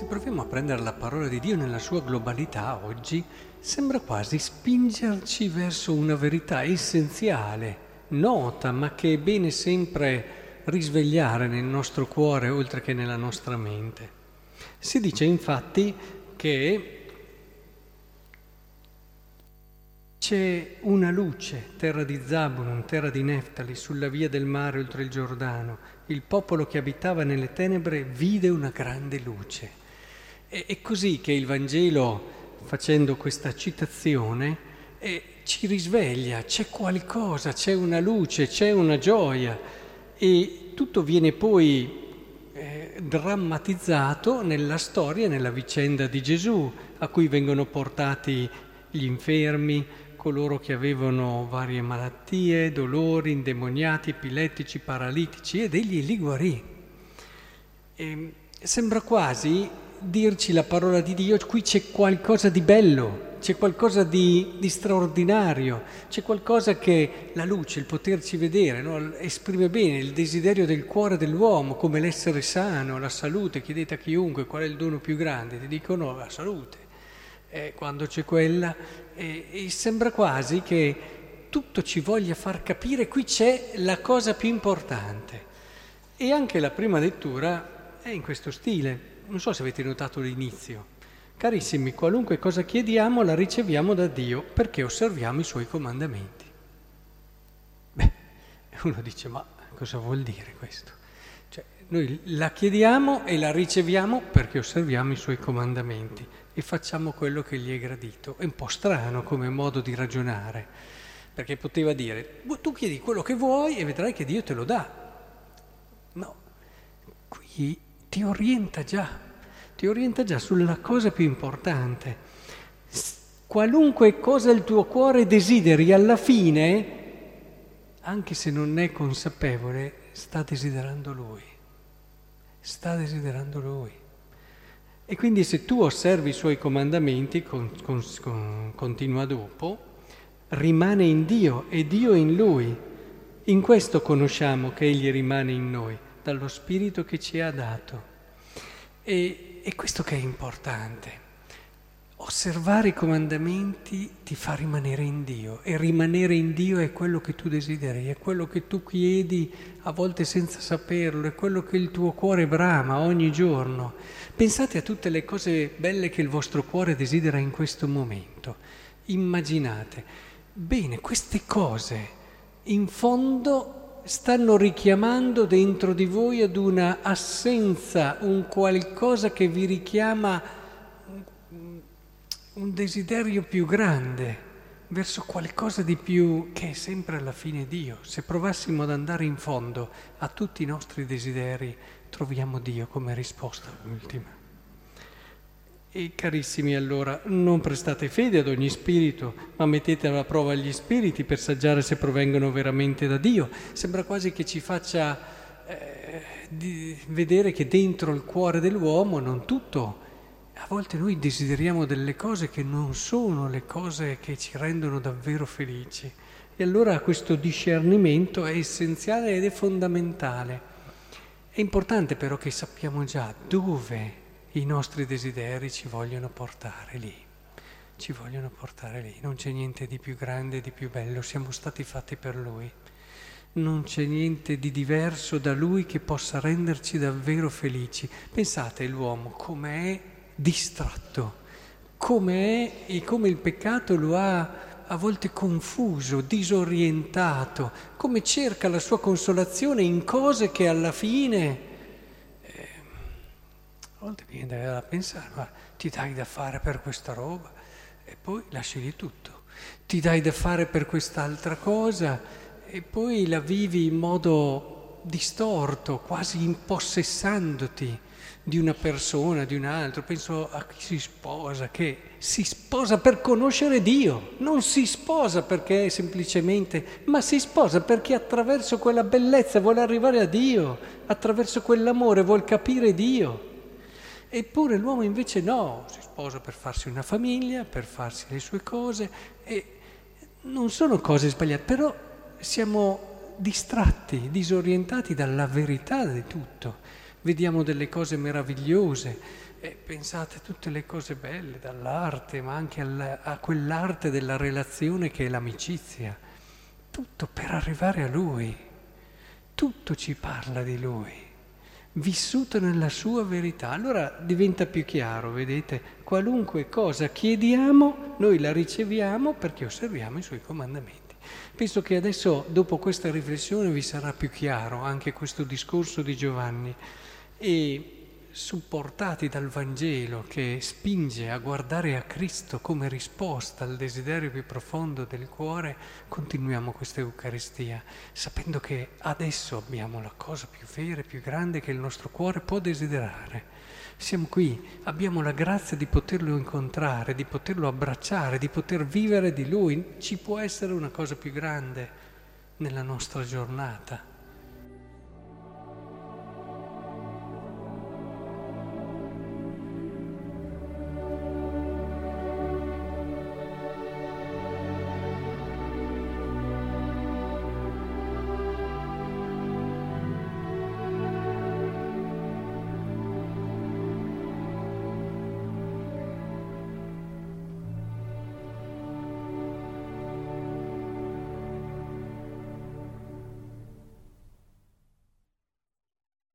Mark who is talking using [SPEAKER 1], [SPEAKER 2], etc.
[SPEAKER 1] se proviamo a prendere la parola di Dio nella sua globalità oggi, sembra quasi spingerci verso una verità essenziale, nota, ma che è bene sempre risvegliare nel nostro cuore oltre che nella nostra mente. Si dice infatti che c'è una luce, terra di Zabulon, terra di Neftali, sulla via del mare oltre il Giordano. Il popolo che abitava nelle tenebre vide una grande luce. È così che il Vangelo facendo questa citazione, eh, ci risveglia, c'è qualcosa, c'è una luce, c'è una gioia e tutto viene poi eh, drammatizzato nella storia, nella vicenda di Gesù, a cui vengono portati gli infermi, coloro che avevano varie malattie, dolori, indemoniati, epilettici, paralitici ed egli li guarì. E sembra quasi dirci la parola di Dio, qui c'è qualcosa di bello, c'è qualcosa di, di straordinario, c'è qualcosa che la luce, il poterci vedere, no? esprime bene il desiderio del cuore dell'uomo, come l'essere sano, la salute. Chiedete a chiunque qual è il dono più grande, ti dicono la salute. Eh, quando c'è quella, eh, e sembra quasi che tutto ci voglia far capire, qui c'è la cosa più importante. E anche la prima lettura è in questo stile non so se avete notato l'inizio. Carissimi, qualunque cosa chiediamo la riceviamo da Dio perché osserviamo i suoi comandamenti. Beh, uno dice, ma cosa vuol dire questo? Cioè, noi la chiediamo e la riceviamo perché osserviamo i suoi comandamenti e facciamo quello che gli è gradito. È un po' strano come modo di ragionare, perché poteva dire, tu chiedi quello che vuoi e vedrai che Dio te lo dà. No, qui ti orienta già, ti orienta già sulla cosa più importante. Qualunque cosa il tuo cuore desideri, alla fine, anche se non è consapevole, sta desiderando Lui. Sta desiderando Lui. E quindi se tu osservi i suoi comandamenti, con, con, con, continua dopo, rimane in Dio e Dio in Lui. In questo conosciamo che Egli rimane in noi dallo Spirito che ci ha dato. E, e questo che è importante. Osservare i comandamenti ti fa rimanere in Dio e rimanere in Dio è quello che tu desideri, è quello che tu chiedi a volte senza saperlo, è quello che il tuo cuore brama ogni giorno. Pensate a tutte le cose belle che il vostro cuore desidera in questo momento. Immaginate. Bene, queste cose in fondo stanno richiamando dentro di voi ad una assenza, un qualcosa che vi richiama un desiderio più grande verso qualcosa di più che è sempre alla fine Dio. Se provassimo ad andare in fondo a tutti i nostri desideri, troviamo Dio come risposta ultima. E carissimi allora, non prestate fede ad ogni spirito, ma mettete alla prova gli spiriti per saggiare se provengono veramente da Dio. Sembra quasi che ci faccia eh, vedere che dentro il cuore dell'uomo non tutto. A volte noi desideriamo delle cose che non sono le cose che ci rendono davvero felici. E allora questo discernimento è essenziale ed è fondamentale. È importante però che sappiamo già dove i nostri desideri ci vogliono portare lì, ci vogliono portare lì. Non c'è niente di più grande di più bello, siamo stati fatti per Lui. Non c'è niente di diverso da Lui che possa renderci davvero felici. Pensate l'uomo come è distratto, come è e come il peccato lo ha a volte confuso, disorientato, come cerca la sua consolazione in cose che alla fine a volte viene da pensare, ma ti dai da fare per questa roba e poi lasci lì tutto. Ti dai da fare per quest'altra cosa e poi la vivi in modo distorto, quasi impossessandoti di una persona, di un altro. Penso a chi si sposa, che si sposa per conoscere Dio, non si sposa perché semplicemente, ma si sposa perché attraverso quella bellezza vuole arrivare a Dio, attraverso quell'amore vuole capire Dio. Eppure l'uomo invece no, si sposa per farsi una famiglia, per farsi le sue cose e non sono cose sbagliate, però siamo distratti, disorientati dalla verità di tutto. vediamo delle cose meravigliose. E pensate tutte le cose belle dall'arte, ma anche alla, a quell'arte della relazione che è l'amicizia. Tutto per arrivare a Lui. Tutto ci parla di Lui, vissuto nella sua verità. Allora diventa più chiaro, vedete, qualunque cosa chiediamo, noi la riceviamo perché osserviamo i Suoi comandamenti. Penso che adesso, dopo questa riflessione, vi sarà più chiaro anche questo discorso di Giovanni e supportati dal Vangelo che spinge a guardare a Cristo come risposta al desiderio più profondo del cuore, continuiamo questa Eucaristia, sapendo che adesso abbiamo la cosa più vera e più grande che il nostro cuore può desiderare. Siamo qui, abbiamo la grazia di poterlo incontrare, di poterlo abbracciare, di poter vivere di Lui. Ci può essere una cosa più grande nella nostra giornata.